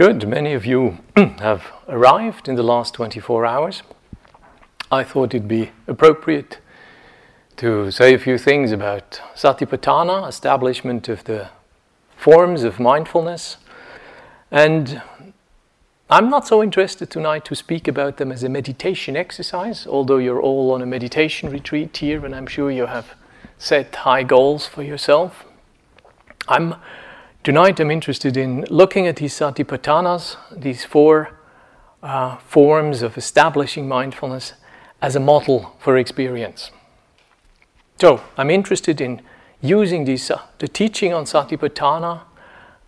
Good. Many of you have arrived in the last 24 hours. I thought it'd be appropriate to say a few things about Satipatthana, establishment of the forms of mindfulness. And I'm not so interested tonight to speak about them as a meditation exercise, although you're all on a meditation retreat here, and I'm sure you have set high goals for yourself. I'm Tonight I'm interested in looking at these satipatthanas, these four uh, forms of establishing mindfulness, as a model for experience. So I'm interested in using these, uh, the teaching on satipatthana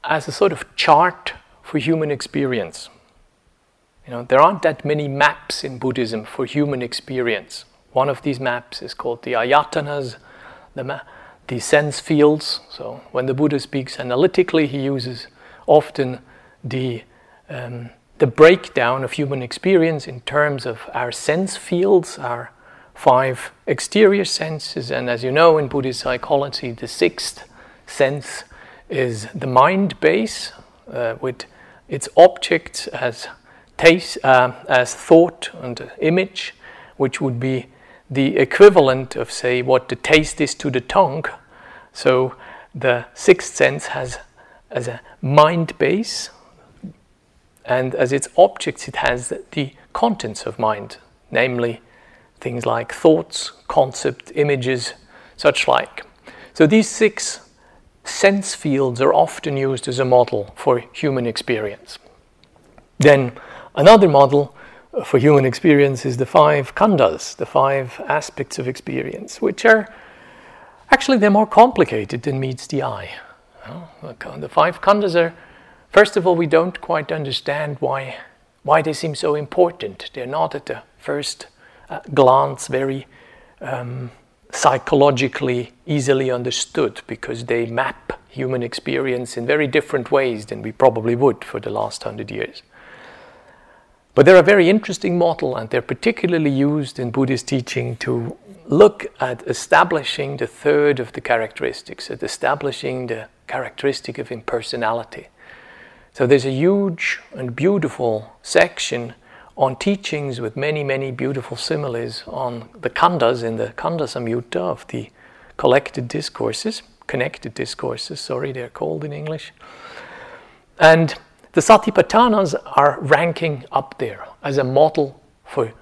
as a sort of chart for human experience. You know, there aren't that many maps in Buddhism for human experience. One of these maps is called the ayatanas, the the sense fields. So when the Buddha speaks analytically, he uses often the um, the breakdown of human experience in terms of our sense fields, our five exterior senses, and as you know in Buddhist psychology, the sixth sense is the mind base, uh, with its objects as taste, uh, as thought and image, which would be the equivalent of, say, what the taste is to the tongue. So the sixth sense has as a mind base, and as its objects, it has the contents of mind, namely things like thoughts, concept, images, such like. So these six sense fields are often used as a model for human experience. Then another model for human experience is the five khandhas, the five aspects of experience, which are actually they're more complicated than meets the eye. the five khandhas are, first of all, we don't quite understand why, why they seem so important. They're not at the first uh, glance very um, psychologically easily understood because they map human experience in very different ways than we probably would for the last hundred years. But they're a very interesting model, and they're particularly used in Buddhist teaching to look at establishing the third of the characteristics, at establishing the characteristic of impersonality. So there's a huge and beautiful section on teachings with many, many beautiful similes on the khandhas in the Khandha Samyutta of the collected discourses, connected discourses, sorry, they're called in English. And the Satipatthanas are ranking up there as a model for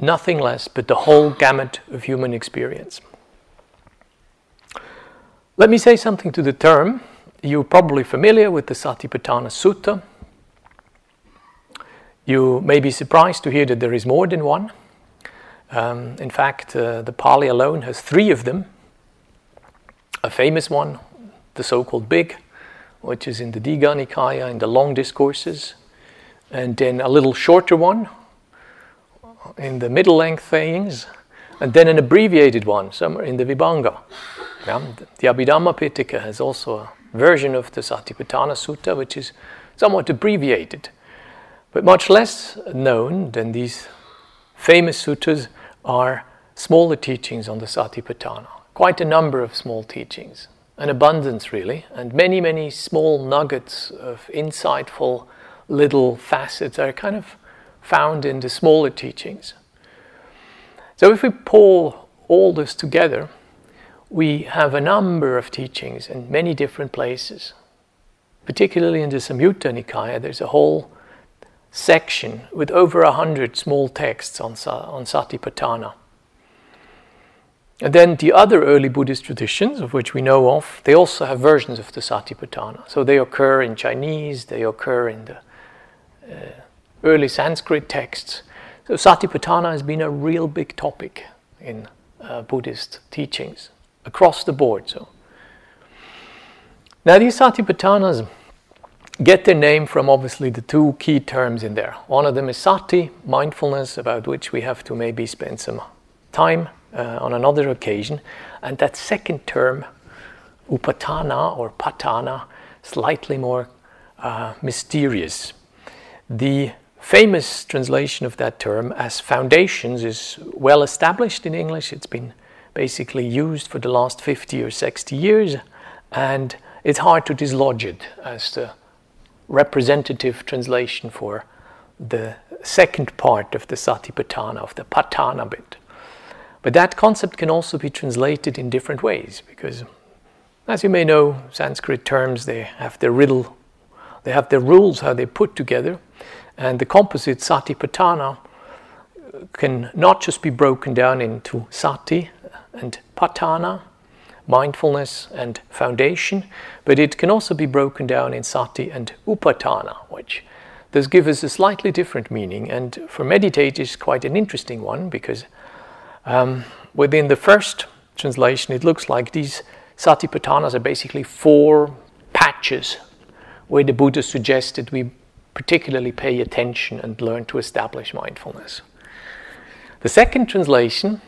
nothing less but the whole gamut of human experience. Let me say something to the term. You're probably familiar with the Satipatthana Sutta. You may be surprised to hear that there is more than one. Um, in fact, uh, the Pali alone has three of them. A famous one, the so called Big, which is in the Digha Nikaya, in the long discourses, and then a little shorter one in the middle length things, and then an abbreviated one somewhere in the Vibhanga. Yeah? The Abhidhamma Pitaka has also a version of the Satipatthana Sutta, which is somewhat abbreviated, but much less known than these famous suttas are smaller teachings on the Satipatthana. Quite a number of small teachings an abundance really, and many, many small nuggets of insightful little facets are kind of found in the smaller teachings. So if we pull all this together, we have a number of teachings in many different places. Particularly in the Samyutta Nikaya, there's a whole section with over a hundred small texts on, on Satipatthana. And then the other early Buddhist traditions, of which we know of, they also have versions of the Satipatthana. So they occur in Chinese, they occur in the uh, early Sanskrit texts. So Satipatthana has been a real big topic in uh, Buddhist teachings across the board. So now these Satipatthanas get their name from obviously the two key terms in there. One of them is sati, mindfulness, about which we have to maybe spend some time uh, on another occasion. And that second term, upatthana or patthana, slightly more uh, mysterious. The famous translation of that term as foundations is well established in English. It's been basically used for the last 50 or 60 years, and it's hard to dislodge it as the representative translation for the second part of the Satipatthana, of the Patthana bit. But that concept can also be translated in different ways because, as you may know, Sanskrit terms they have their riddle, they have their rules how they put together, and the composite Satipatthana can not just be broken down into Sati and patthana, mindfulness and foundation, but it can also be broken down in Sati and upatthana, which does give us a slightly different meaning, and for meditators, quite an interesting one because um, within the first translation, it looks like these satipatthanas are basically four patches where the Buddha suggested we particularly pay attention and learn to establish mindfulness. The second translation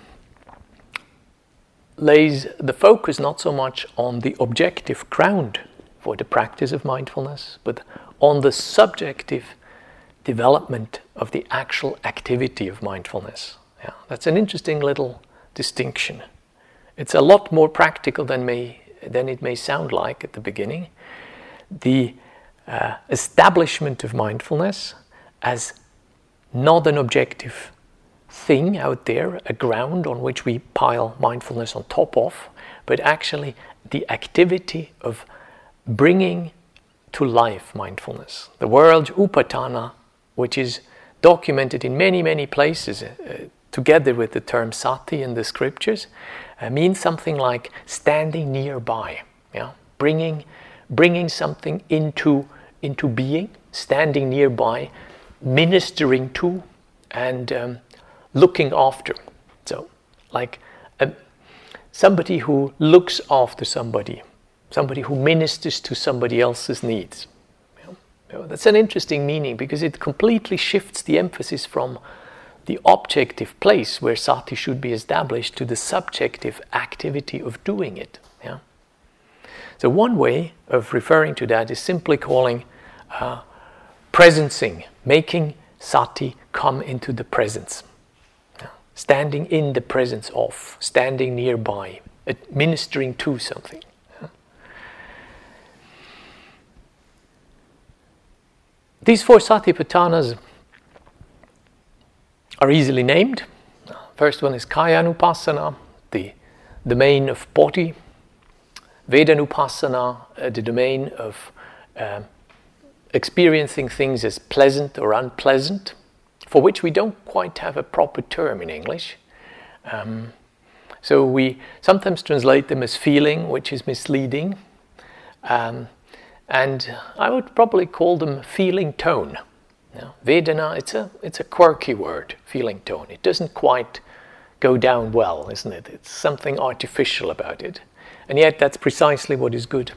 lays the focus not so much on the objective ground for the practice of mindfulness, but on the subjective development of the actual activity of mindfulness. Yeah, that's an interesting little distinction. It's a lot more practical than, may, than it may sound like at the beginning. The uh, establishment of mindfulness as not an objective thing out there, a ground on which we pile mindfulness on top of, but actually the activity of bringing to life mindfulness. The word upatthana, which is documented in many, many places, uh, together with the term sati in the scriptures, uh, means something like standing nearby, yeah? bringing, bringing something into, into being, standing nearby, ministering to, and um, looking after. So, like a, somebody who looks after somebody, somebody who ministers to somebody else's needs. You know, that's an interesting meaning because it completely shifts the emphasis from the objective place where sati should be established to the subjective activity of doing it. Yeah? So, one way of referring to that is simply calling uh, presencing, making sati come into the presence. Standing in the presence of, standing nearby, administering to something. These four satipatthanas are easily named. First one is Kayanupassana, the domain of body. Vedanupassana, uh, the domain of uh, experiencing things as pleasant or unpleasant, for which we don't quite have a proper term in English. Um, so we sometimes translate them as feeling, which is misleading. Um, and I would probably call them feeling tone. Now, Vedana, it's a, it's a quirky word, feeling tone. It doesn't quite go down well, isn't it? It's something artificial about it. And yet, that's precisely what is good.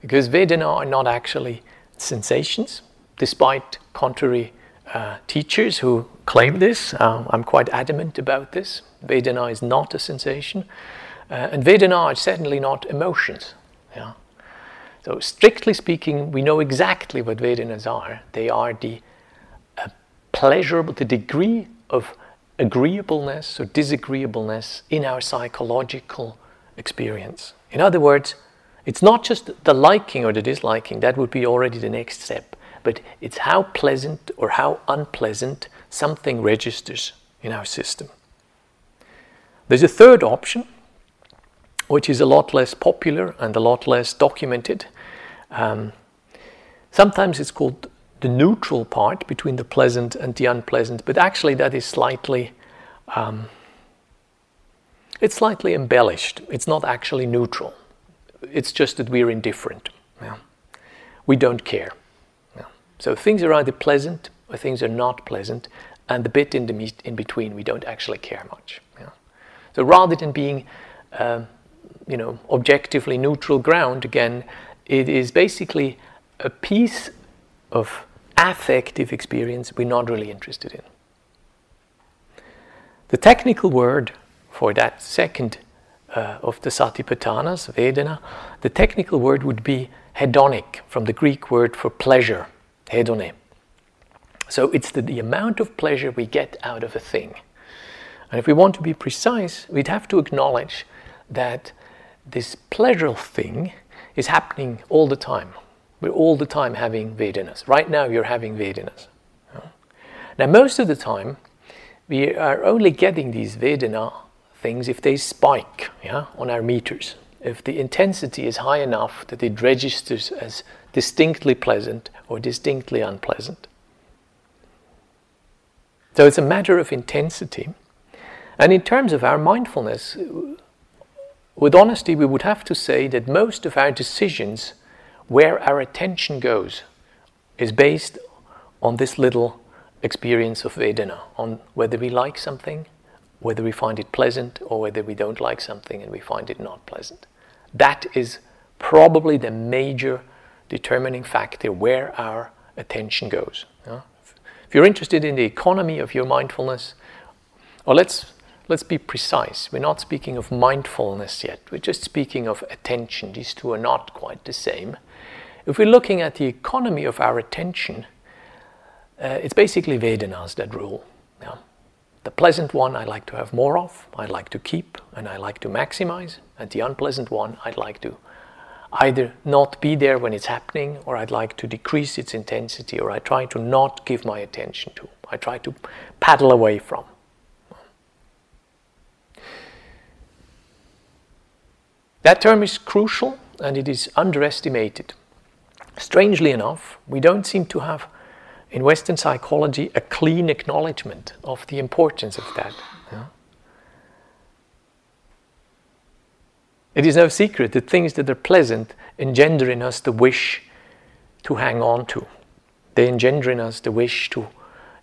Because Vedana are not actually sensations, despite contrary uh, teachers who claim this. Um, I'm quite adamant about this. Vedana is not a sensation. Uh, and Vedana are certainly not emotions. Yeah? So, strictly speaking, we know exactly what Vedanas are. They are the pleasurable, the degree of agreeableness or disagreeableness in our psychological experience. In other words, it's not just the liking or the disliking, that would be already the next step, but it's how pleasant or how unpleasant something registers in our system. There's a third option, which is a lot less popular and a lot less documented. Um, sometimes it's called the neutral part between the pleasant and the unpleasant, but actually that is slightly um, it's slightly embellished. It's not actually neutral. It's just that we're indifferent. Yeah. We don't care. Yeah. So things are either pleasant or things are not pleasant, and the bit in the in between we don't actually care much. Yeah. So rather than being uh, you know objectively neutral ground again, it is basically a piece of affective experience we're not really interested in. The technical word for that second uh, of the Satipatthanas, Vedana, the technical word would be hedonic, from the Greek word for pleasure, hedone. So it's the, the amount of pleasure we get out of a thing. And if we want to be precise, we'd have to acknowledge that this pleasurable thing is happening all the time. We're all the time having Vedanas. Right now, you're having Vedanas. Now, most of the time, we are only getting these Vedana things if they spike yeah, on our meters. If the intensity is high enough that it registers as distinctly pleasant or distinctly unpleasant. So it's a matter of intensity. And in terms of our mindfulness, with honesty, we would have to say that most of our decisions, where our attention goes, is based on this little experience of Vedana, on whether we like something, whether we find it pleasant, or whether we don't like something and we find it not pleasant. That is probably the major determining factor where our attention goes. Yeah? If you're interested in the economy of your mindfulness, or let's let's be precise. We're not speaking of mindfulness yet. We're just speaking of attention. These two are not quite the same. If we're looking at the economy of our attention, uh, it's basically Vedanas that rule. The pleasant one I like to have more of, I like to keep, and I like to maximize. And the unpleasant one I'd like to either not be there when it's happening, or I'd like to decrease its intensity, or I try to not give my attention to. I try to paddle away from. That term is crucial and it is underestimated. Strangely enough, we don't seem to have in Western psychology a clean acknowledgement of the importance of that. Yeah? It is no secret that things that are pleasant engender in us the wish to hang on to. They engender in us the wish to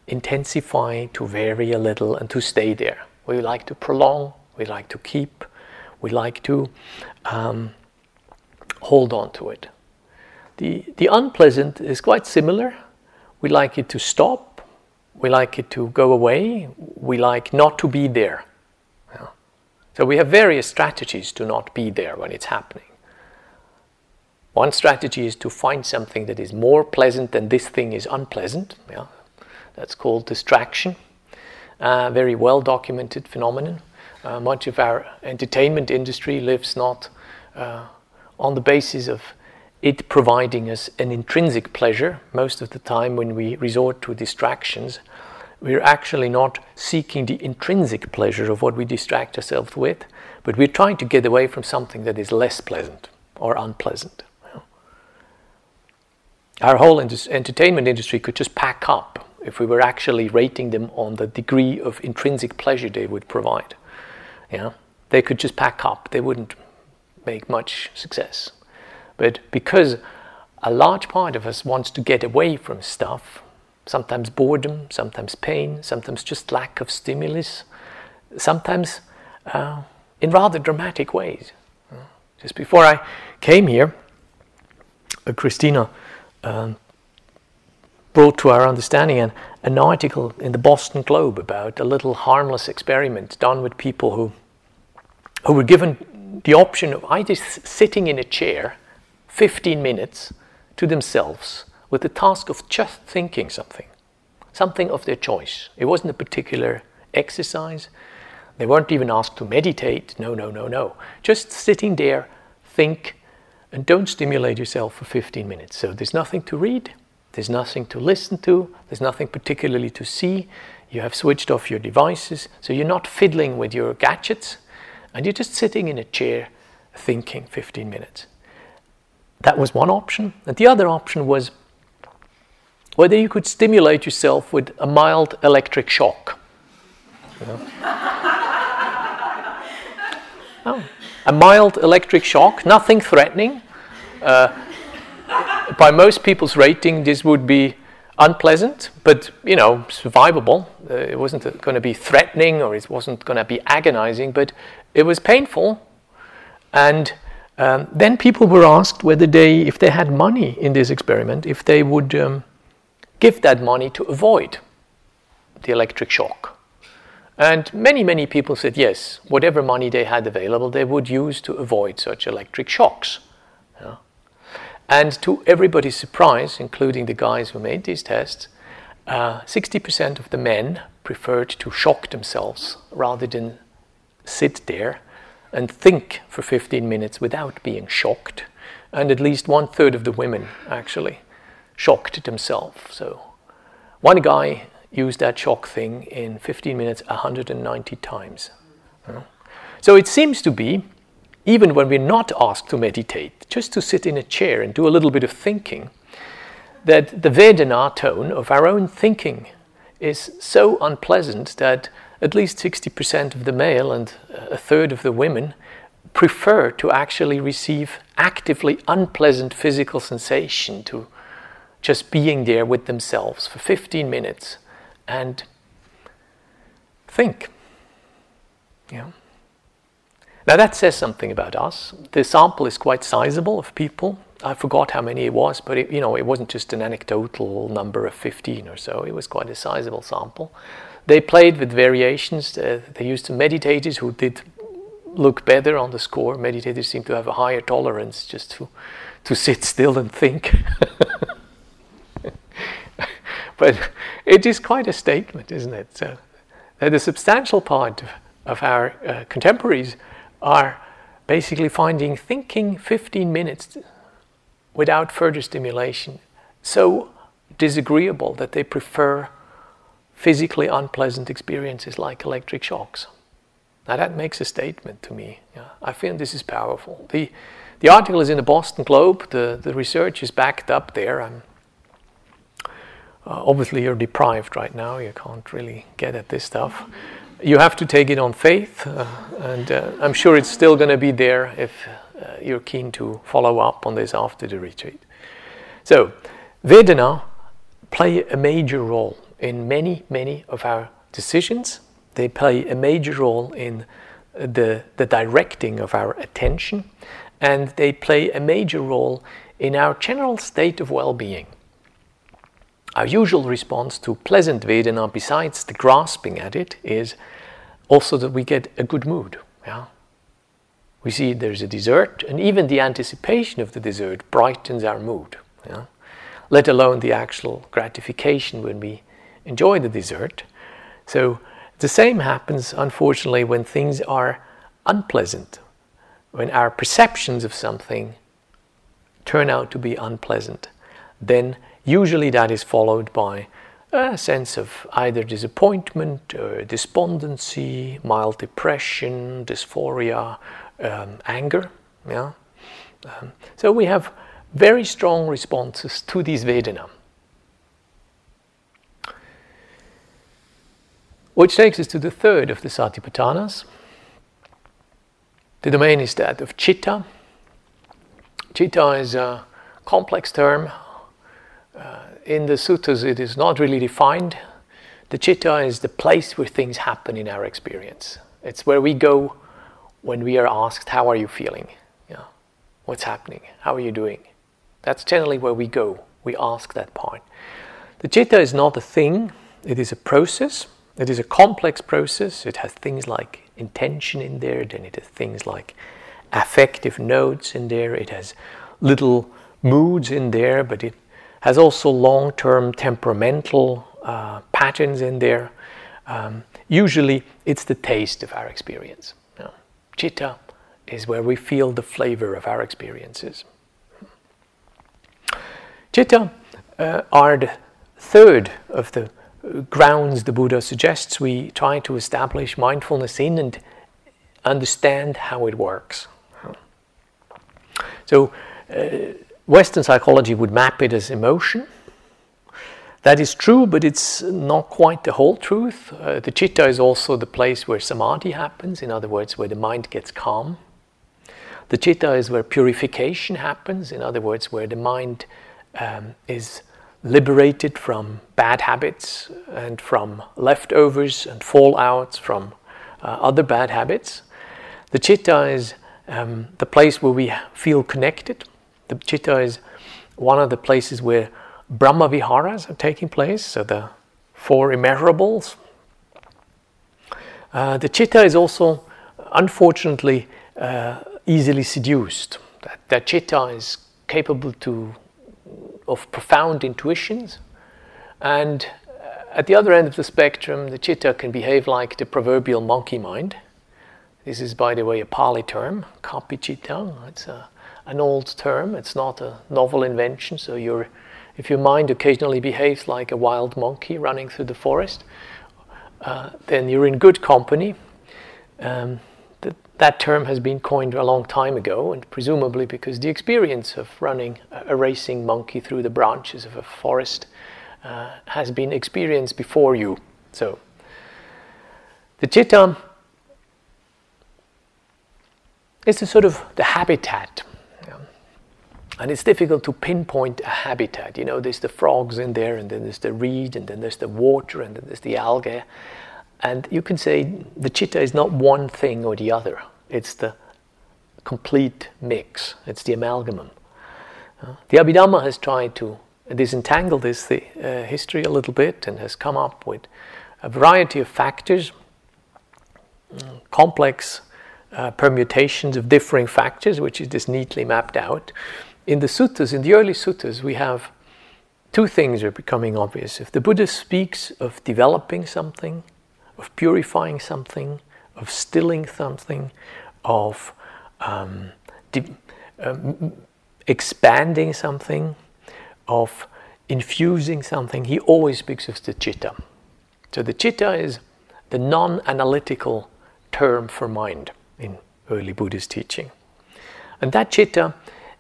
intensify, to vary a little, and to stay there. We like to prolong, we like to keep, we like to um, hold on to it. The, the unpleasant is quite similar. We like it to stop, we like it to go away, we like not to be there. Yeah. So we have various strategies to not be there when it's happening. One strategy is to find something that is more pleasant than this thing is unpleasant. Yeah. That's called distraction. Uh, very well documented phenomenon. Uh, much of our entertainment industry lives not uh, on the basis of it providing us an intrinsic pleasure. Most of the time, when we resort to distractions, we're actually not seeking the intrinsic pleasure of what we distract ourselves with, but we're trying to get away from something that is less pleasant or unpleasant. Our whole entertainment industry could just pack up if we were actually rating them on the degree of intrinsic pleasure they would provide. Yeah, they could just pack up. They wouldn't make much success. But because a large part of us wants to get away from stuff, sometimes boredom, sometimes pain, sometimes just lack of stimulus, sometimes uh, in rather dramatic ways. Just before I came here, uh, Christina um, brought to our understanding an, an article in the Boston Globe about a little harmless experiment done with people who who were given the option of either sitting in a chair 15 minutes to themselves with the task of just thinking something, something of their choice. It wasn't a particular exercise. They weren't even asked to meditate. No, no, no, no. Just sitting there, think, and don't stimulate yourself for 15 minutes. So there's nothing to read, there's nothing to listen to, there's nothing particularly to see. You have switched off your devices, so you're not fiddling with your gadgets and you're just sitting in a chair thinking 15 minutes. That was one option. And the other option was whether you could stimulate yourself with a mild electric shock. oh, a mild electric shock, nothing threatening. Uh, by most people's rating, this would be unpleasant, but you know, survivable. Uh, it wasn't going to be threatening or it wasn't going to be agonizing, but it was painful. And um, then people were asked whether they, if they had money in this experiment, if they would um, give that money to avoid the electric shock. And many, many people said yes, whatever money they had available, they would use to avoid such electric shocks. Yeah. And to everybody's surprise, including the guys who made these tests, uh, 60% of the men preferred to shock themselves rather than sit there and think for 15 minutes without being shocked. and at least one third of the women actually shocked themselves. So one guy used that shock thing in 15 minutes 190 times. So it seems to be, even when we're not asked to meditate, just to sit in a chair and do a little bit of thinking, that the Vedana tone of our own thinking is so unpleasant that at least 60% of the male and a third of the women prefer to actually receive actively unpleasant physical sensation to just being there with themselves for 15 minutes and think. Yeah. Now that says something about us. The sample is quite sizable of people. I forgot how many it was, but it, you know, it wasn't just an anecdotal number of 15 or so. It was quite a sizable sample. They played with variations. Uh, they used meditators who did look better on the score. Meditators seem to have a higher tolerance just to, to sit still and think. but it is quite a statement, isn't it? So that a substantial part of, of our uh, contemporaries are basically finding thinking 15 minutes without further stimulation so disagreeable that they prefer physically unpleasant experiences like electric shocks. Now that makes a statement to me. Yeah, I feel this is powerful. The, the article is in the Boston Globe. The, the research is backed up there. I'm, uh, obviously, you're deprived right now. You can't really get at this stuff. You have to take it on faith, uh, and uh, I'm sure it's still going to be there if uh, you're keen to follow up on this after the retreat. So, Vedana play a major role in many, many of our decisions they play a major role in uh, the, the directing of our attention, and they play a major role in our general state of well being. Our usual response to pleasant Vedana, besides the grasping at it, is also that we get a good mood. Yeah? We see there's a dessert, and even the anticipation of the dessert brightens our mood. Yeah? Let alone the actual gratification when we enjoy the dessert. So the same happens, unfortunately, when things are unpleasant, when our perceptions of something turn out to be unpleasant. Then usually that is followed by a sense of either disappointment, despondency, mild depression, dysphoria, um, anger. Yeah? Um, so we have very strong responses to these Vedana. Which takes us to the third of the Satipatthanas. The domain is that of Chitta. Chitta is a complex term. Uh, in the suttas, it is not really defined. The Chitta is the place where things happen in our experience. It's where we go when we are asked, How are you feeling? Yeah. What's happening? How are you doing? That's generally where we go. We ask that part. The Chitta is not a thing, it is a process. It is a complex process. It has things like intention in there, then it has things like affective notes in there, it has little moods in there, but it has also long term temperamental uh, patterns in there. Um, usually, it's the taste of our experience. Chitta is where we feel the flavor of our experiences. Chitta uh, are the third of the grounds the Buddha suggests we try to establish mindfulness in and understand how it works. So, uh, Western psychology would map it as emotion. That is true, but it's not quite the whole truth. Uh, the chitta is also the place where samadhi happens, in other words, where the mind gets calm. The chitta is where purification happens, in other words, where the mind um, is liberated from bad habits and from leftovers and fallouts from uh, other bad habits. The chitta is um, the place where we feel connected. The chitta is one of the places where Brahma Viharas are taking place, so the four immeasurables. Uh, the chitta is also, unfortunately, uh, easily seduced. That, that chitta is capable to of profound intuitions. And at the other end of the spectrum, the chitta can behave like the proverbial monkey mind. This is, by the way, a Pali term, kapi chitta. It's a, an old term. It's not a novel invention. So if your mind occasionally behaves like a wild monkey running through the forest, uh, then you're in good company. Um, that, term has been coined a long time ago, and presumably because the experience of running a racing monkey through the branches of a forest uh, has been experienced before you. So, the chitta is sort of the habitat. And it's difficult to pinpoint a habitat. You know, there's the frogs in there, and then there's the reed, and then there's the water, and then there's the algae. And you can say the chitta is not one thing or the other, it's the complete mix, it's the amalgamum. Uh, the Abhidhamma has tried to disentangle this the, uh, history a little bit and has come up with a variety of factors, mm, complex uh, permutations of differing factors, which is just neatly mapped out. In the suttas, in the early suttas, we have two things are becoming obvious. If the Buddha speaks of developing something, of purifying something, of stilling something, of um, de- um, expanding something, of infusing something, he always speaks of the chitta. So the chitta is the non analytical term for mind in early Buddhist teaching. And that chitta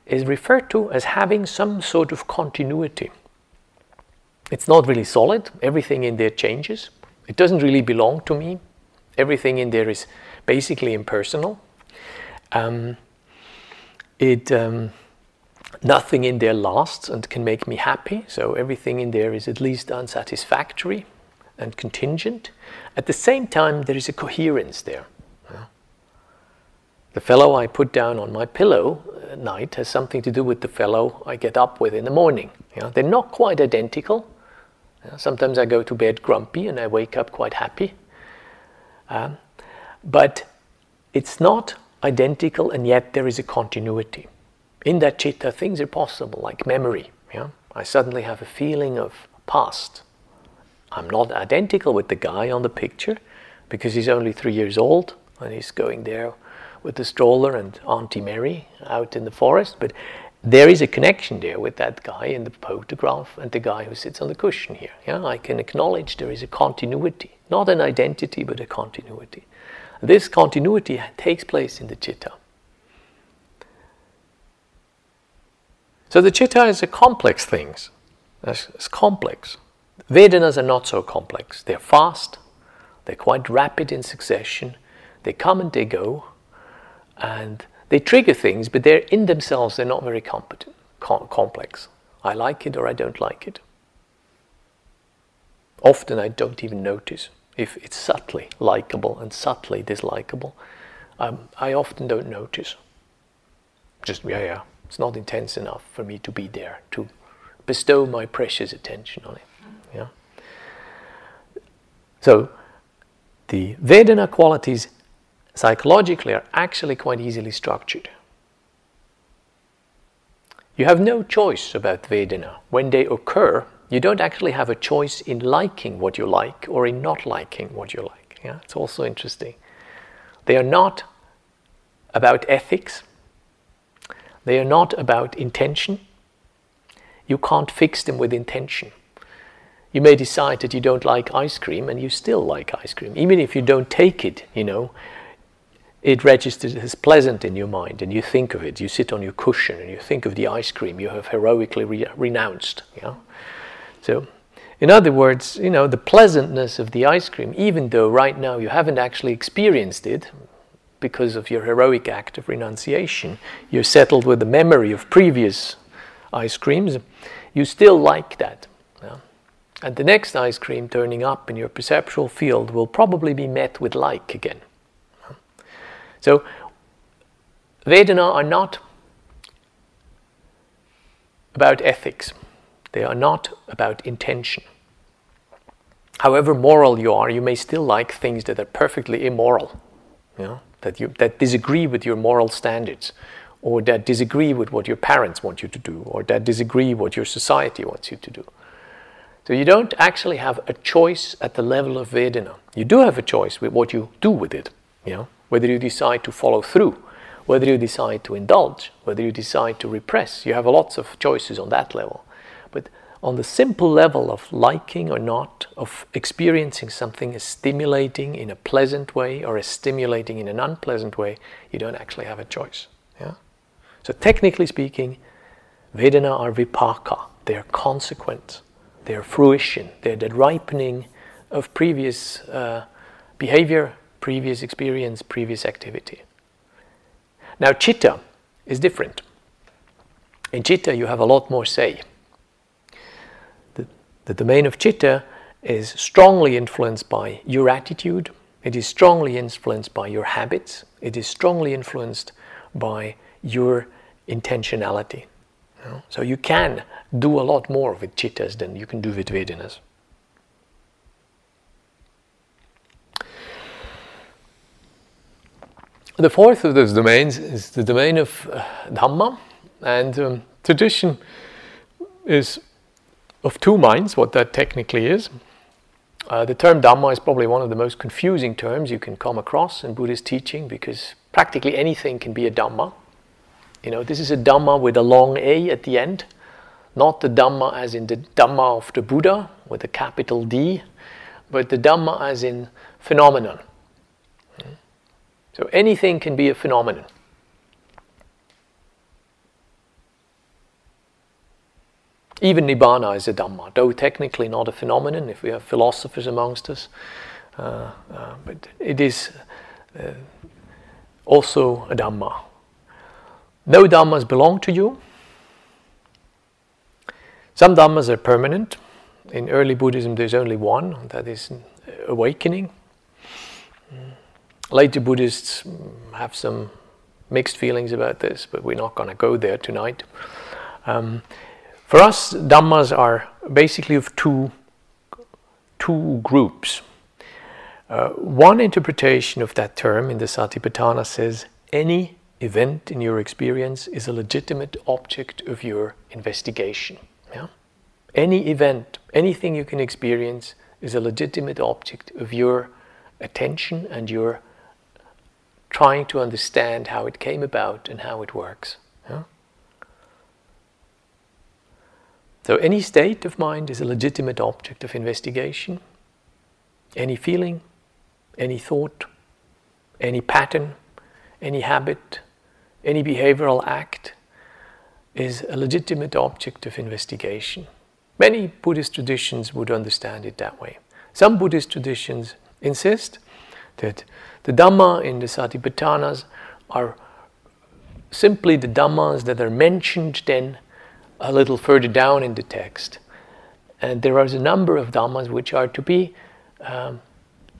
is referred to as having some sort of continuity. It's not really solid, everything in there changes. It doesn't really belong to me. Everything in there is basically impersonal. Um, it um, nothing in there lasts and can make me happy, so everything in there is at least unsatisfactory and contingent. At the same time, there is a coherence there. The fellow I put down on my pillow at night has something to do with the fellow I get up with in the morning. They're not quite identical. Sometimes I go to bed grumpy and I wake up quite happy. Um, but it's not identical, and yet there is a continuity. In that chitta, things are possible, like memory. Yeah? I suddenly have a feeling of past. I'm not identical with the guy on the picture because he's only three years old and he's going there with the stroller and Auntie Mary out in the forest, but there is a connection there with that guy in the photograph and the guy who sits on the cushion here. Yeah, I can acknowledge there is a continuity, not an identity, but a continuity. This continuity takes place in the chitta. So the chitta is a complex thing. It's complex. Vedanas are not so complex. They're fast, they're quite rapid in succession, they come and they go, and they trigger things, but they're in themselves, they're not very competent, com- complex. I like it or I don't like it. Often I don't even notice if it's subtly likable and subtly dislikable. Um, I often don't notice. Just, yeah, yeah, it's not intense enough for me to be there, to bestow my precious attention on it. Yeah. So, the Vedana qualities psychologically are actually quite easily structured. You have no choice about Vedana. When they occur, you don't actually have a choice in liking what you like or in not liking what you like. Yeah? It's also interesting. They are not about ethics, they are not about intention. You can't fix them with intention. You may decide that you don't like ice cream and you still like ice cream. Even if you don't take it, you know, it registers as pleasant in your mind and you think of it. You sit on your cushion and you think of the ice cream you have heroically re- renounced. So, in other words, you know, the pleasantness of the ice cream, even though right now you haven't actually experienced it because of your heroic act of renunciation, you're settled with the memory of previous ice creams, you still like that. And the next ice cream turning up in your perceptual field will probably be met with like again. So, Vedana are not about ethics, they are not about intention. However moral you are, you may still like things that are perfectly immoral, you know, that, you, that disagree with your moral standards, or that disagree with what your parents want you to do, or that disagree with what your society wants you to do. So you don't actually have a choice at the level of Vedana. You do have a choice with what you do with it, you know whether you decide to follow through whether you decide to indulge, whether you decide to repress. You have lots of choices on that level. But on the simple level of liking or not, of experiencing something as stimulating in a pleasant way or as stimulating in an unpleasant way, you don't actually have a choice. Yeah? So, technically speaking, Vedana are vipaka, they are consequent, they are fruition, they're the ripening of previous uh, behavior, previous experience, previous activity. Now, chitta is different. In chitta, you have a lot more say. The, the domain of chitta is strongly influenced by your attitude, it is strongly influenced by your habits, it is strongly influenced by your intentionality. So you can do a lot more with chittas than you can do with Vedanas. The fourth of those domains is the domain of uh, Dhamma, and um, tradition is of two minds what that technically is. Uh, the term Dhamma is probably one of the most confusing terms you can come across in Buddhist teaching because practically anything can be a Dhamma. You know, this is a Dhamma with a long A at the end, not the Dhamma as in the Dhamma of the Buddha with a capital D, but the Dhamma as in phenomenon. So anything can be a phenomenon. Even Nibbana is a Dhamma, though technically not a phenomenon if we have philosophers amongst us. Uh, uh, but it is uh, also a Dhamma. No Dhammas belong to you. Some Dhammas are permanent. In early Buddhism, there's only one, that is awakening. Later Buddhists have some mixed feelings about this, but we're not going to go there tonight. Um, for us, Dhammas are basically of two, two groups. Uh, one interpretation of that term in the Satipatthana says any event in your experience is a legitimate object of your investigation. Yeah? Any event, anything you can experience, is a legitimate object of your attention and your trying to understand how it came about and how it works. Yeah? So, any state of mind is a legitimate object of investigation. Any feeling, any thought, any pattern, any habit, any behavioral act is a legitimate object of investigation. Many Buddhist traditions would understand it that way. Some Buddhist traditions insist that the Dhamma in the Satipatthanas are simply the Dhammas that are mentioned then a little further down in the text. And there is a number of Dhammas which are to be um,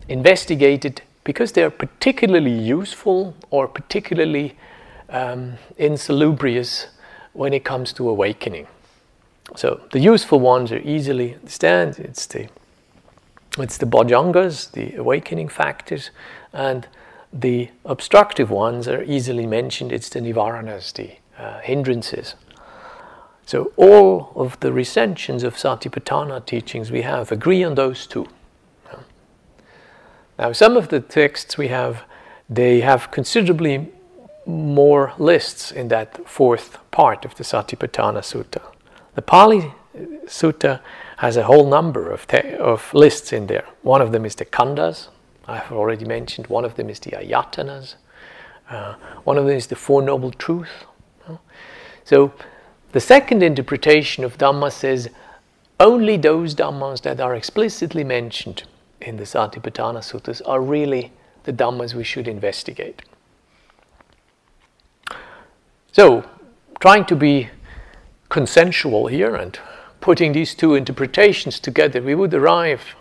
investigated because they are particularly useful or particularly um, insalubrious when it comes to awakening. So the useful ones are easily understood. It's the it's the bojjhangas, the awakening factors, and the obstructive ones are easily mentioned. It's the nivaranas, the uh, hindrances. So all of the recensions of Satipatthana teachings we have agree on those two. Now, some of the texts we have, they have considerably more lists in that fourth part of the Satipatthana Sutta. The Pali Sutta has a whole number of, te- of lists in there. One of them is the Khandhas, I've already mentioned. One of them is the Ayatanas. Uh, one of them is the Four Noble Truths. So the second interpretation of Dhamma says only those Dhammas that are explicitly mentioned in the Satipatthana Suttas are really the Dhammas we should investigate. So, trying to be consensual here and putting these two interpretations together, we would arrive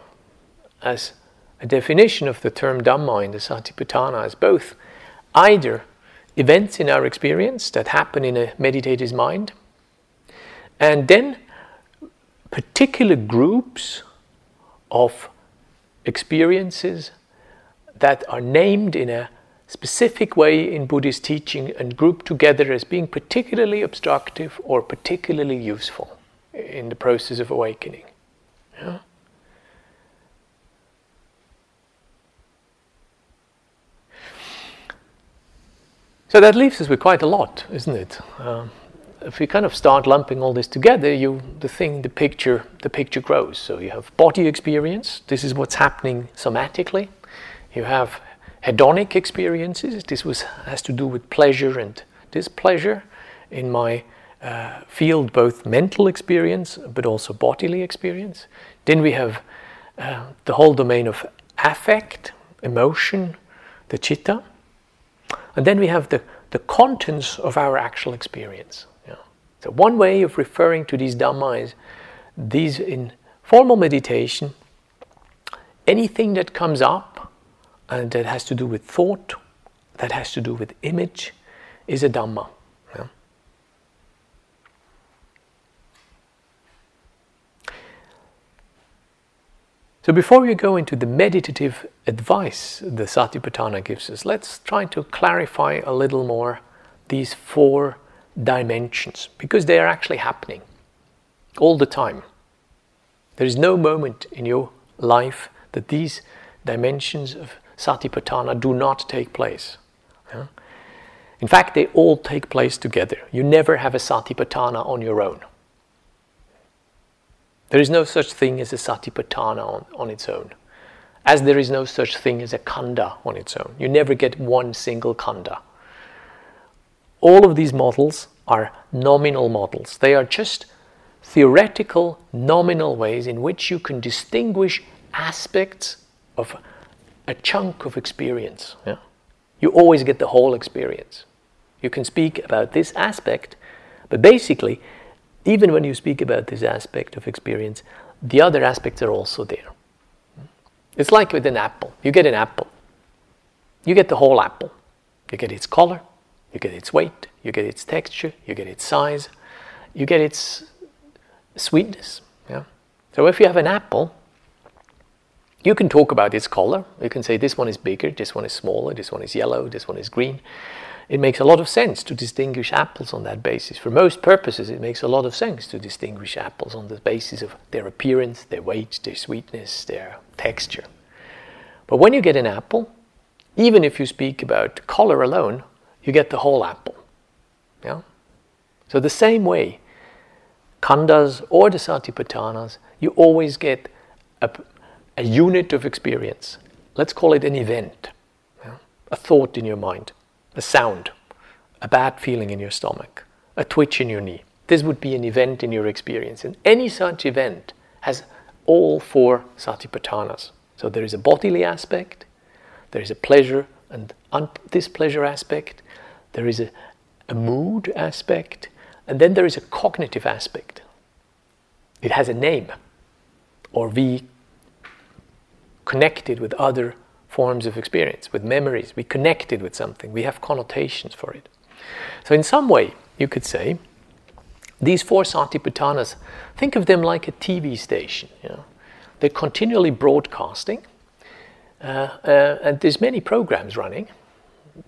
as a definition of the term Dhamma in the Satipatthana as both either events in our experience that happen in a meditator's mind, and then particular groups of experiences that are named in a specific way in Buddhist teaching and grouped together as being particularly obstructive or particularly useful in the process of awakening. Yeah? So that leaves us with quite a lot, isn't it? Um, if we kind of start lumping all this together, you the thing, the picture, the picture grows. So you have body experience. This is what's happening somatically. You have hedonic experiences. This was has to do with pleasure and displeasure in my uh, field, both mental experience but also bodily experience. Then we have uh, the whole domain of affect, emotion, the chitta, and then we have the the contents of our actual experience. So, one way of referring to these Dhamma is these in formal meditation, anything that comes up and that has to do with thought, that has to do with image, is a Dhamma. Yeah? So, before we go into the meditative advice the Satipatthana gives us, let's try to clarify a little more these four dimensions because they are actually happening all the time. There is no moment in your life that these dimensions of satipatthana do not take place. In fact, they all take place together. You never have a satipatthana on your own. There is no such thing as a satipatthana on, on its own, as there is no such thing as a khandha on its own. You never get one single khandha. All of these models are nominal models. They are just theoretical, nominal ways in which you can distinguish aspects of a chunk of experience. Yeah? You always get the whole experience. You can speak about this aspect, but basically, even when you speak about this aspect of experience, the other aspects are also there. It's like with an apple. You get an apple, you get the whole apple. You get its color, you get its weight, you get its texture, you get its size, you get its sweetness. Yeah? So if you have an apple, you can talk about its color. You can say this one is bigger, this one is smaller, this one is yellow, this one is green. It makes a lot of sense to distinguish apples on that basis. For most purposes, it makes a lot of sense to distinguish apples on the basis of their appearance, their weight, their sweetness, their texture. But when you get an apple, even if you speak about color alone, you get the whole apple. Yeah? So the same way, khandhas or the satipatthanas, you always get a, a unit of experience. Let's call it an event, yeah? a thought in your mind, a sound, a bad feeling in your stomach, a twitch in your knee. This would be an event in your experience. And any such event has all four satipatthanas. So there is a bodily aspect, there is a pleasure and un- displeasure aspect, there is a, a mood aspect, and then there is a cognitive aspect. It has a name, or we connect it with other forms of experience, with memories. We connected with something. We have connotations for it. So, in some way, you could say these four satipatthanas, think of them like a TV station. You know? They're continually broadcasting, uh, uh, and there's many programs running.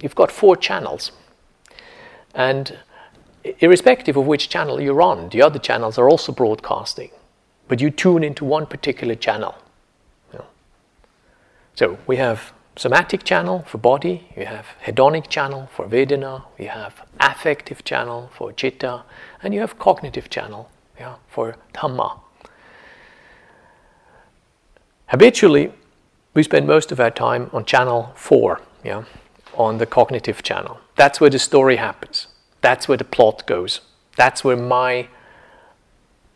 You've got four channels. And irrespective of which channel you're on, the other channels are also broadcasting, but you tune into one particular channel. So we have somatic channel for body, you have hedonic channel for Vedana, you have affective channel for Chitta, and you have cognitive channel yeah, for Dhamma. Habitually, we spend most of our time on channel 4, yeah, on the cognitive channel. That's where the story happens. That's where the plot goes. That's where my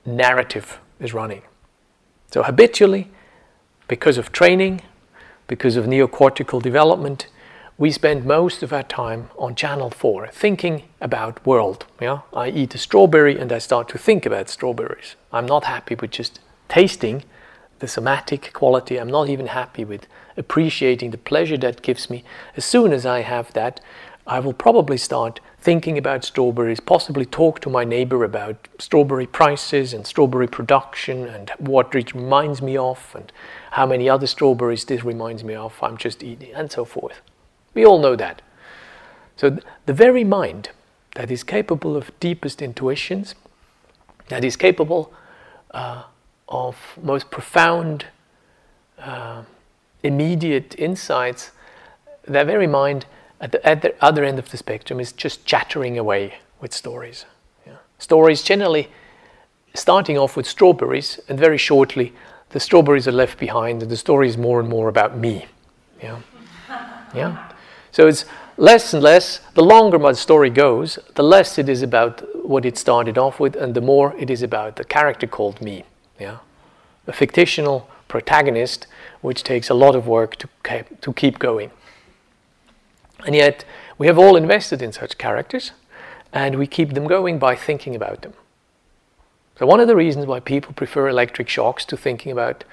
narrative is running. So, habitually, because of training, because of neocortical development, we spend most of our time on channel 4 thinking about world yeah? I eat a strawberry and i start to think about strawberries. I'm not happy with just tasting the somatic quality. I'm not even happy with appreciating the pleasure that gives me. As soon as i have that I will probably start thinking about strawberries, possibly talk to my neighbor about strawberry prices and strawberry production and what it reminds me of and how many other strawberries this reminds me of, I'm just eating, and so forth. We all know that. So, th- the very mind that is capable of deepest intuitions, that is capable uh, of most profound, uh, immediate insights, that very mind at the, at the other end of the spectrum is just chattering away with stories. Yeah. Stories generally starting off with strawberries, and very shortly the strawberries are left behind, and the story is more and more about me. Yeah. Yeah. So it's less and less. The longer my story goes, the less it is about what it started off with, and the more it is about the character called me. Yeah. A fictional protagonist, which takes a lot of work to to keep going. And yet, we have all invested in such characters, and we keep them going by thinking about them. So, one of the reasons why people prefer electric shocks to thinking about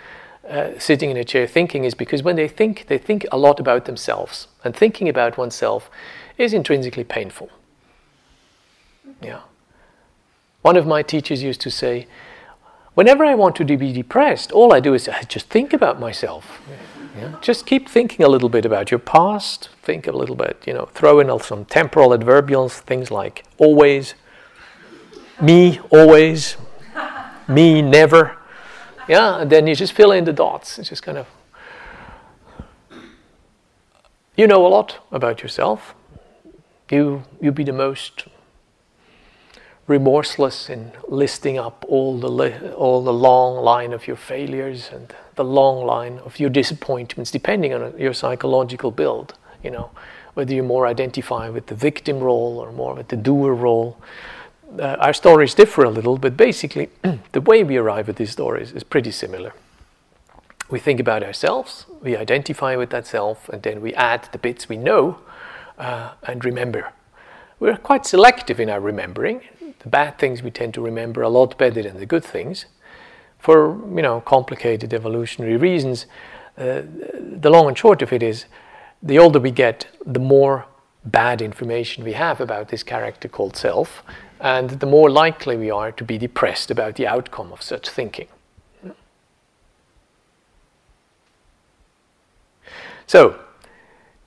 uh, sitting in a chair thinking is because when they think, they think a lot about themselves. And thinking about oneself is intrinsically painful. Yeah. One of my teachers used to say, Whenever I want to be depressed, all I do is I just think about myself. Yeah? Just keep thinking a little bit about your past. Think a little bit, you know, throw in some temporal adverbials, things like always, me, always, me, never. Yeah, and then you just fill in the dots. It's just kind of. You know a lot about yourself. You, you be the most remorseless in listing up all the, li- all the long line of your failures and the long line of your disappointments, depending on your psychological build. You know, whether you more identify with the victim role or more with the doer role. Uh, our stories differ a little, but basically, the way we arrive at these stories is pretty similar. We think about ourselves, we identify with that self, and then we add the bits we know uh, and remember. We're quite selective in our remembering. The bad things we tend to remember a lot better than the good things for you know complicated evolutionary reasons. Uh, the long and short of it is, the older we get, the more bad information we have about this character called self, and the more likely we are to be depressed about the outcome of such thinking. So,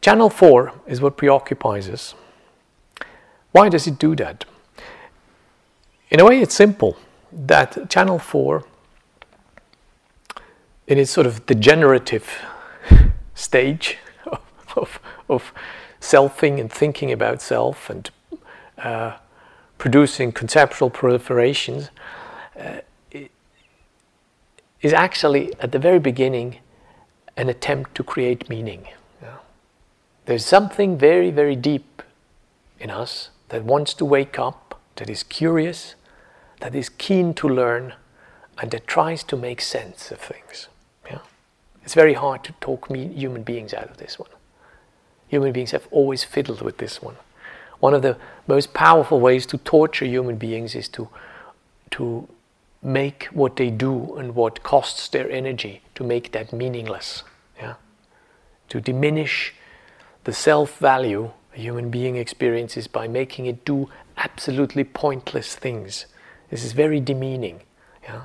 channel 4 is what preoccupies us. Why does it do that? In a way, it's simple that channel 4 in its sort of degenerative stage of, of, of selfing and thinking about self and uh, producing conceptual proliferations, uh, is actually at the very beginning an attempt to create meaning. Yeah. There's something very, very deep in us that wants to wake up, that is curious, that is keen to learn, and that tries to make sense of things. It's very hard to talk me, human beings out of this one. Human beings have always fiddled with this one. One of the most powerful ways to torture human beings is to, to make what they do and what costs their energy to make that meaningless. Yeah? To diminish the self value a human being experiences by making it do absolutely pointless things. This is very demeaning. Yeah?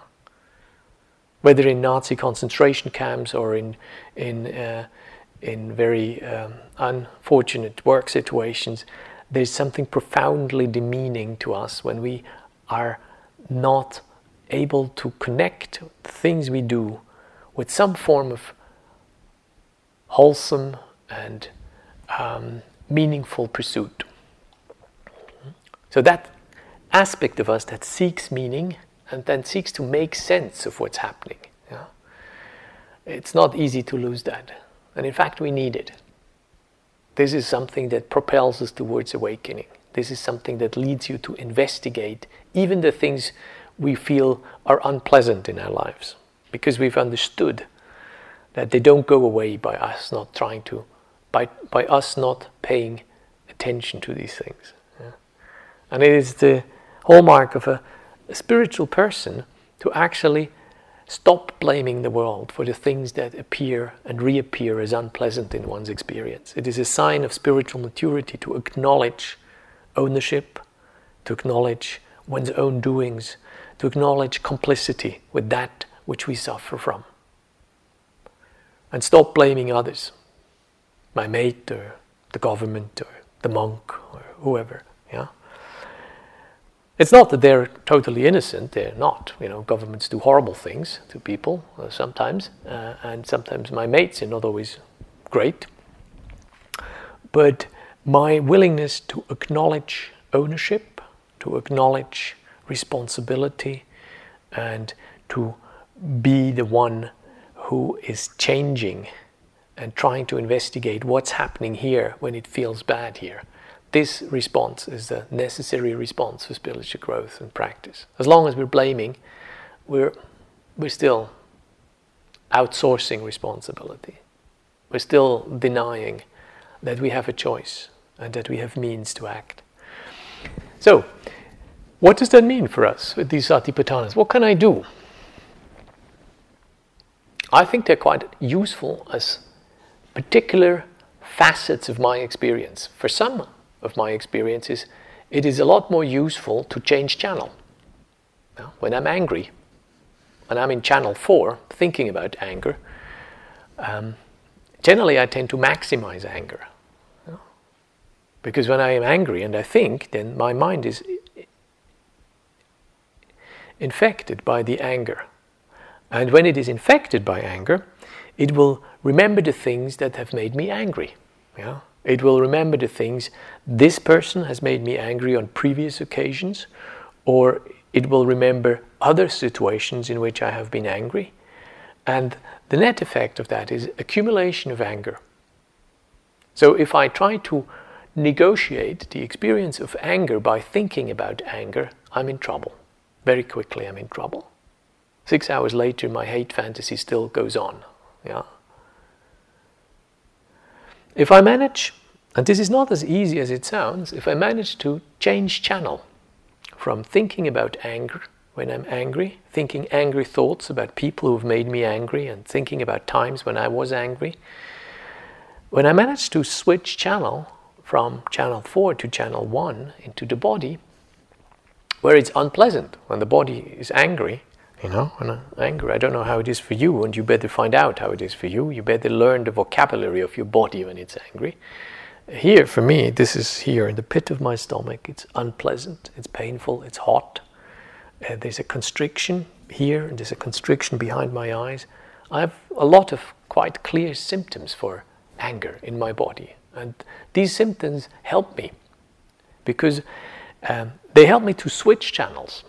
whether in Nazi concentration camps or in in uh, in very um, unfortunate work situations, there's something profoundly demeaning to us when we are not able to connect things we do with some form of wholesome and um, meaningful pursuit. So that aspect of us that seeks meaning and then seeks to make sense of what's happening. Yeah? It's not easy to lose that. And in fact, we need it. This is something that propels us towards awakening. This is something that leads you to investigate even the things we feel are unpleasant in our lives because we've understood that they don't go away by us not trying to, by, by us not paying attention to these things. Yeah? And it is the hallmark of a a spiritual person to actually stop blaming the world for the things that appear and reappear as unpleasant in one's experience. It is a sign of spiritual maturity to acknowledge ownership, to acknowledge one's own doings, to acknowledge complicity with that which we suffer from. And stop blaming others, my mate or the government or the monk or whoever. Yeah? It's not that they're totally innocent, they're not. You know, governments do horrible things to people uh, sometimes, uh, and sometimes my mates are not always great. But my willingness to acknowledge ownership, to acknowledge responsibility, and to be the one who is changing and trying to investigate what's happening here when it feels bad here. This response is the necessary response for spiritual growth and practice. As long as we're blaming, we're, we're still outsourcing responsibility. We're still denying that we have a choice and that we have means to act. So, what does that mean for us with these satipatthanas? What can I do? I think they're quite useful as particular facets of my experience. For some of my experiences, it is a lot more useful to change channel. when I'm angry, and I'm in channel four, thinking about anger, um, generally I tend to maximize anger. Because when I am angry and I think, then my mind is infected by the anger. And when it is infected by anger, it will remember the things that have made me angry. Yeah? It will remember the things this person has made me angry on previous occasions, or it will remember other situations in which I have been angry. And the net effect of that is accumulation of anger. So if I try to negotiate the experience of anger by thinking about anger, I'm in trouble. Very quickly, I'm in trouble. Six hours later, my hate fantasy still goes on. Yeah. If I manage, and this is not as easy as it sounds, if I manage to change channel from thinking about anger when I'm angry, thinking angry thoughts about people who've made me angry, and thinking about times when I was angry, when I manage to switch channel from channel 4 to channel 1 into the body, where it's unpleasant when the body is angry, you know, I'm angry. I don't know how it is for you, and you better find out how it is for you. You better learn the vocabulary of your body when it's angry. Here, for me, this is here in the pit of my stomach. It's unpleasant, it's painful, it's hot. Uh, there's a constriction here, and there's a constriction behind my eyes. I have a lot of quite clear symptoms for anger in my body. And these symptoms help me because um, they help me to switch channels.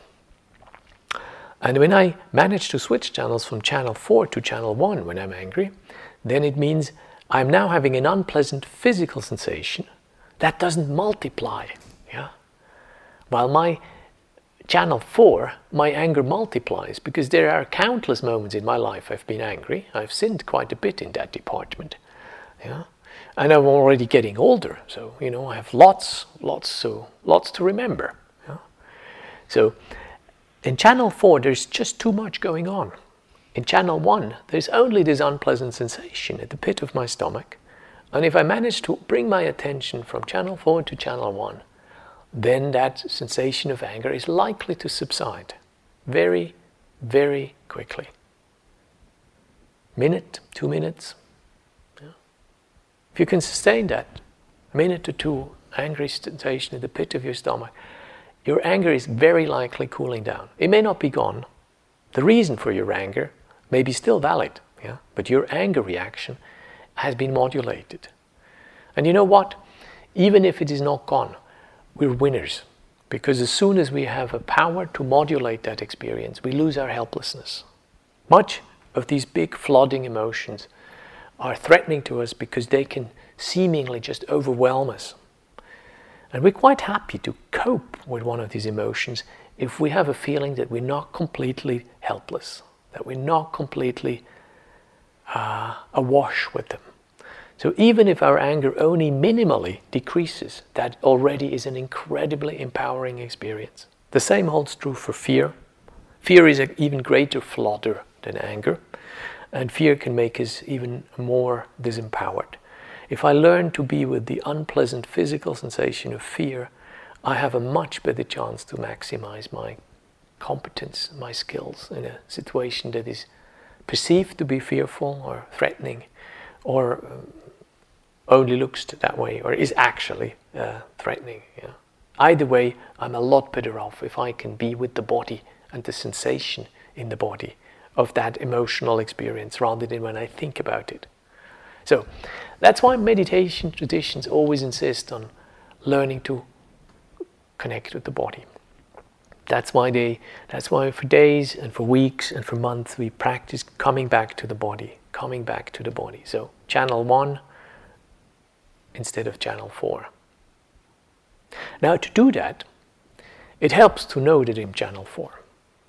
And when I manage to switch channels from channel 4 to channel 1 when I'm angry, then it means I'm now having an unpleasant physical sensation that doesn't multiply. Yeah? While my channel 4, my anger multiplies because there are countless moments in my life I've been angry. I've sinned quite a bit in that department. Yeah? and I'm already getting older, so you know I have lots, lots, so lots to remember. Yeah? So in channel four, there's just too much going on. In channel one, there's only this unpleasant sensation at the pit of my stomach, and if I manage to bring my attention from channel four to channel one, then that sensation of anger is likely to subside very, very quickly. Minute, two minutes, if you can sustain that minute or two angry sensation in the pit of your stomach, your anger is very likely cooling down. It may not be gone. The reason for your anger may be still valid, yeah? but your anger reaction has been modulated. And you know what? Even if it is not gone, we're winners. Because as soon as we have a power to modulate that experience, we lose our helplessness. Much of these big flooding emotions are threatening to us because they can seemingly just overwhelm us. And we're quite happy to cope with one of these emotions if we have a feeling that we're not completely helpless, that we're not completely uh, awash with them. So even if our anger only minimally decreases, that already is an incredibly empowering experience. The same holds true for fear. Fear is an even greater flooder than anger. And fear can make us even more disempowered. If I learn to be with the unpleasant physical sensation of fear, I have a much better chance to maximize my competence, my skills in a situation that is perceived to be fearful or threatening or um, only looks that way or is actually uh, threatening. Yeah. Either way, I'm a lot better off if I can be with the body and the sensation in the body of that emotional experience rather than when I think about it. So that's why meditation traditions always insist on learning to connect with the body. That's why they that's why for days and for weeks and for months we practice coming back to the body, coming back to the body. So channel 1 instead of channel 4. Now to do that, it helps to know that I'm channel 4.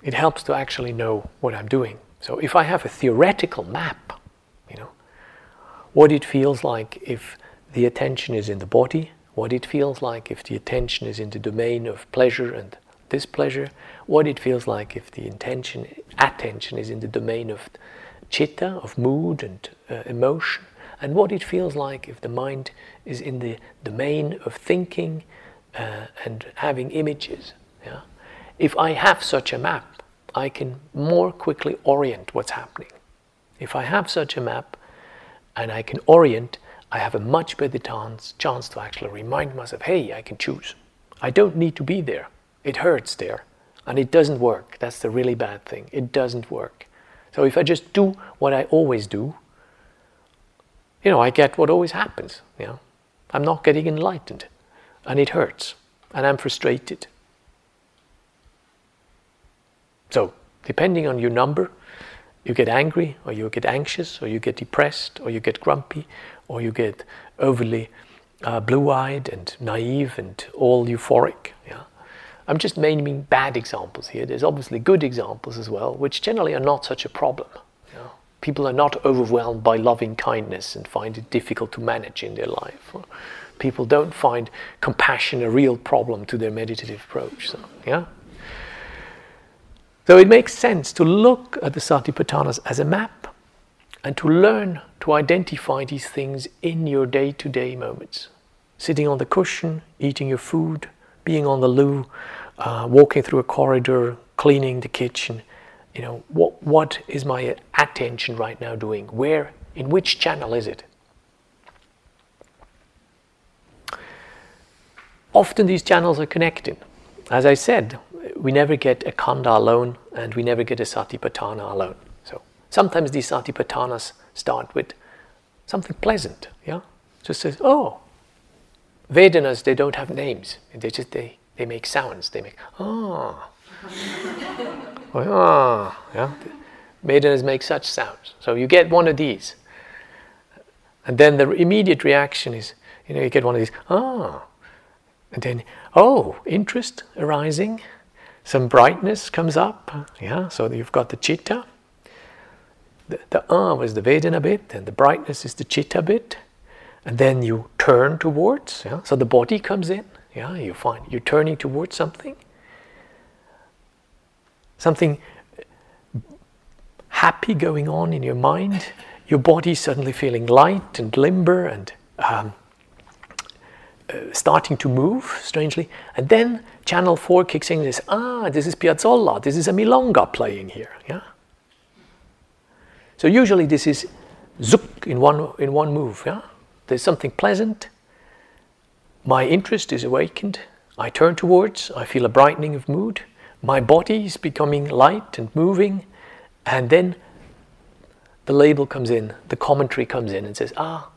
It helps to actually know what I'm doing. So if I have a theoretical map, what it feels like if the attention is in the body, what it feels like if the attention is in the domain of pleasure and displeasure, what it feels like if the intention, attention is in the domain of chitta, of mood and uh, emotion, and what it feels like if the mind is in the domain of thinking uh, and having images. Yeah? If I have such a map, I can more quickly orient what's happening. If I have such a map and I can orient, I have a much better chance, chance to actually remind myself, hey, I can choose. I don't need to be there. It hurts there. And it doesn't work. That's the really bad thing. It doesn't work. So if I just do what I always do, you know, I get what always happens. You know, I'm not getting enlightened, and it hurts, and I'm frustrated. So, depending on your number, you get angry, or you get anxious, or you get depressed, or you get grumpy, or you get overly uh, blue-eyed and naive and all euphoric. Yeah. I'm just naming bad examples here. There's obviously good examples as well, which generally are not such a problem. Know? People are not overwhelmed by loving kindness and find it difficult to manage in their life. People don't find compassion a real problem to their meditative approach. So, yeah. So it makes sense to look at the Satipatthanas as a map and to learn to identify these things in your day-to-day moments. Sitting on the cushion, eating your food, being on the loo, uh, walking through a corridor, cleaning the kitchen. You know, what, what is my attention right now doing? Where, in which channel is it? Often these channels are connected. As I said, we never get a Khandha alone and we never get a satipatthana alone. So sometimes these satipatthanas start with something pleasant, yeah? Just says, oh, Vedanas, they don't have names. They just, they, they make sounds. They make, ah. Oh. ah, yeah. Vedanas make such sounds. So you get one of these. And then the immediate reaction is, you know, you get one of these, ah. And then, oh, interest arising. Some brightness comes up. Yeah, so you've got the chitta. The, the ah was the Vedana bit, and the brightness is the chitta bit and then you turn towards. Yeah? So the body comes in. Yeah, you find you're turning towards something, something happy going on in your mind. Your body suddenly feeling light and limber and um, starting to move strangely. And then channel four kicks in. and says, ah, this is Piazzolla. This is a milonga playing here. Yeah. So usually this is zook in one in one move. Yeah. There's something pleasant. My interest is awakened. I turn towards. I feel a brightening of mood. My body is becoming light and moving. And then the label comes in, the commentary comes in and says, Ah,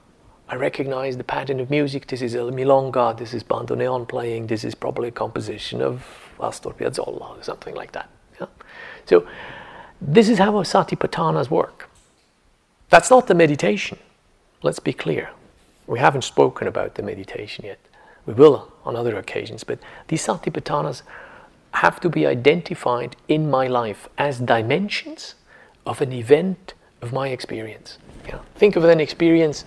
I recognize the pattern of music. This is a milonga, this is bandoneon playing, this is probably a composition of Astor Piazzolla or something like that. Yeah? So, this is how Satipatthanas work. That's not the meditation. Let's be clear. We haven't spoken about the meditation yet. We will on other occasions, but these satipatthanas have to be identified in my life as dimensions of an event of my experience. Yeah? Think of an experience,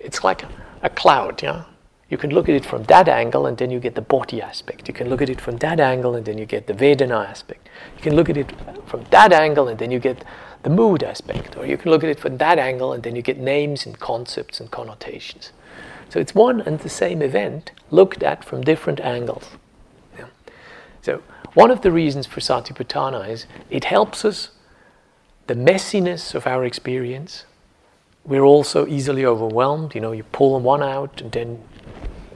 it's like a, cloud. Yeah? You can look at it from that angle and then you get the body aspect. You can look at it from that angle and then you get the Vedana aspect. You can look at it from that angle and then you get the mood aspect, or you can look at it from that angle and then you get names and concepts and connotations. So it's one and the same event looked at from different angles. Yeah. So one of the reasons for Satipatthana is it helps us the messiness of our experience. We're also easily overwhelmed. You know, you pull one out and then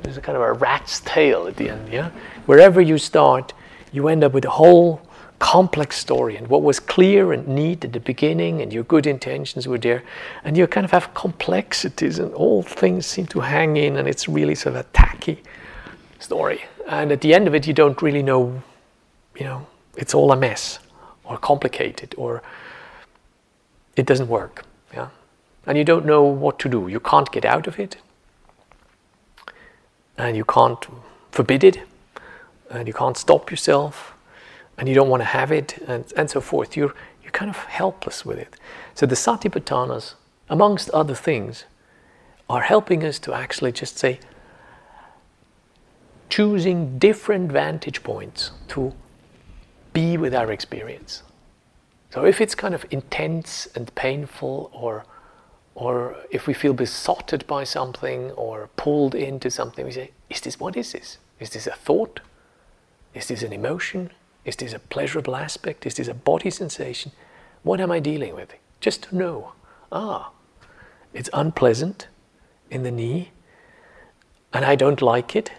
there's a kind of a rat's tail at the end. Yeah, wherever you start, you end up with a whole complex story, and what was clear and neat at the beginning, and your good intentions were there, and you kind of have complexities, and all things seem to hang in, and it's really sort of a tacky story. And at the end of it, you don't really know, you know, it's all a mess, or complicated, or it doesn't work. And you don't know what to do. You can't get out of it, and you can't forbid it, and you can't stop yourself and you don't want to have it, and, and so forth. You're, you're kind of helpless with it. So the Satipatthanas, amongst other things, are helping us to actually just say, choosing different vantage points to be with our experience. So if it's kind of intense and painful, or or if we feel besotted by something or pulled into something, we say, is this what is this? Is this a thought? Is this an emotion? Is this a pleasurable aspect? Is this a body sensation? What am I dealing with? Just to know. Ah, it's unpleasant in the knee, and I don't like it.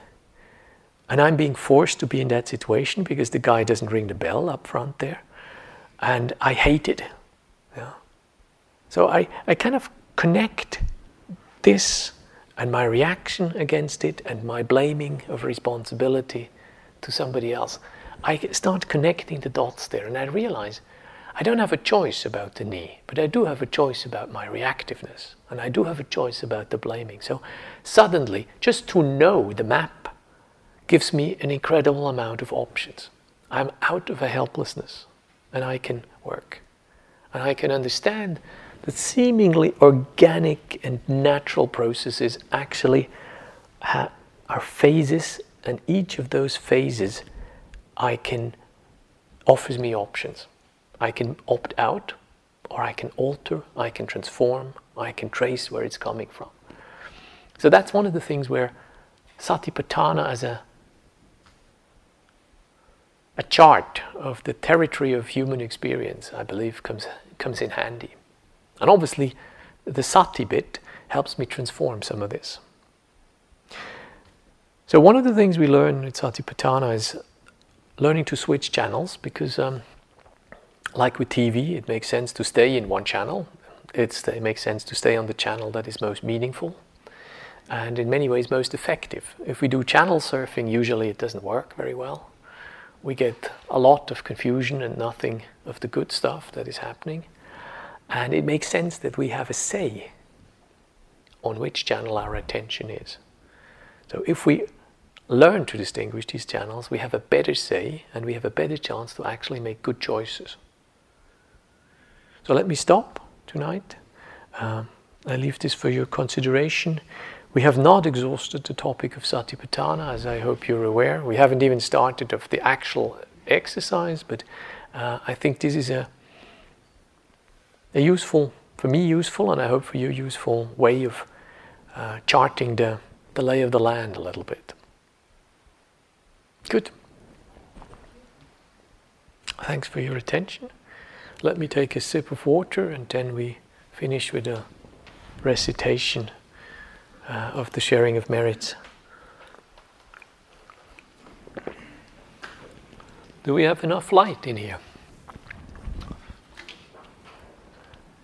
And I'm being forced to be in that situation because the guy doesn't ring the bell up front there. And I hate it. Yeah. So I, I kind of connect this and my reaction against it and my blaming of responsibility to somebody else. I start connecting the dots there and I realize I don't have a choice about the knee, but I do have a choice about my reactiveness and I do have a choice about the blaming. So suddenly, just to know the map gives me an incredible amount of options. I'm out of a helplessness and I can work. And I can understand that seemingly organic and natural processes actually ha- are phases, and each of those phases I can offers me options. I can opt out, or I can alter, I can transform, I can trace where it's coming from. So that's one of the things where Satipatthana as a a chart of the territory of human experience, I believe, comes comes in handy. And obviously, the sati bit helps me transform some of this. So one of the things we learn in Satipatthana is learning to switch channels because, um, like with TV, it makes sense to stay in one channel. It's, it makes sense to stay on the channel that is most meaningful and in many ways most effective. If we do channel surfing, usually it doesn't work very well. We get a lot of confusion and nothing of the good stuff that is happening. And it makes sense that we have a say on which channel our attention is. So if we learn to distinguish these channels, we have a better say and we have a better chance to actually make good choices. So let me stop tonight. Um, I leave this for your consideration. We have not exhausted the topic of Satipatthana, as I hope you're aware. We haven't even started of the actual exercise, but uh, I think this is a, a useful, for me useful, and I hope for you useful way of uh, charting the, the lay of the land a little bit. Good. Thanks for your attention. Let me take a sip of water and then we finish with a recitation uh, of the sharing of merits. Do we have enough light in here?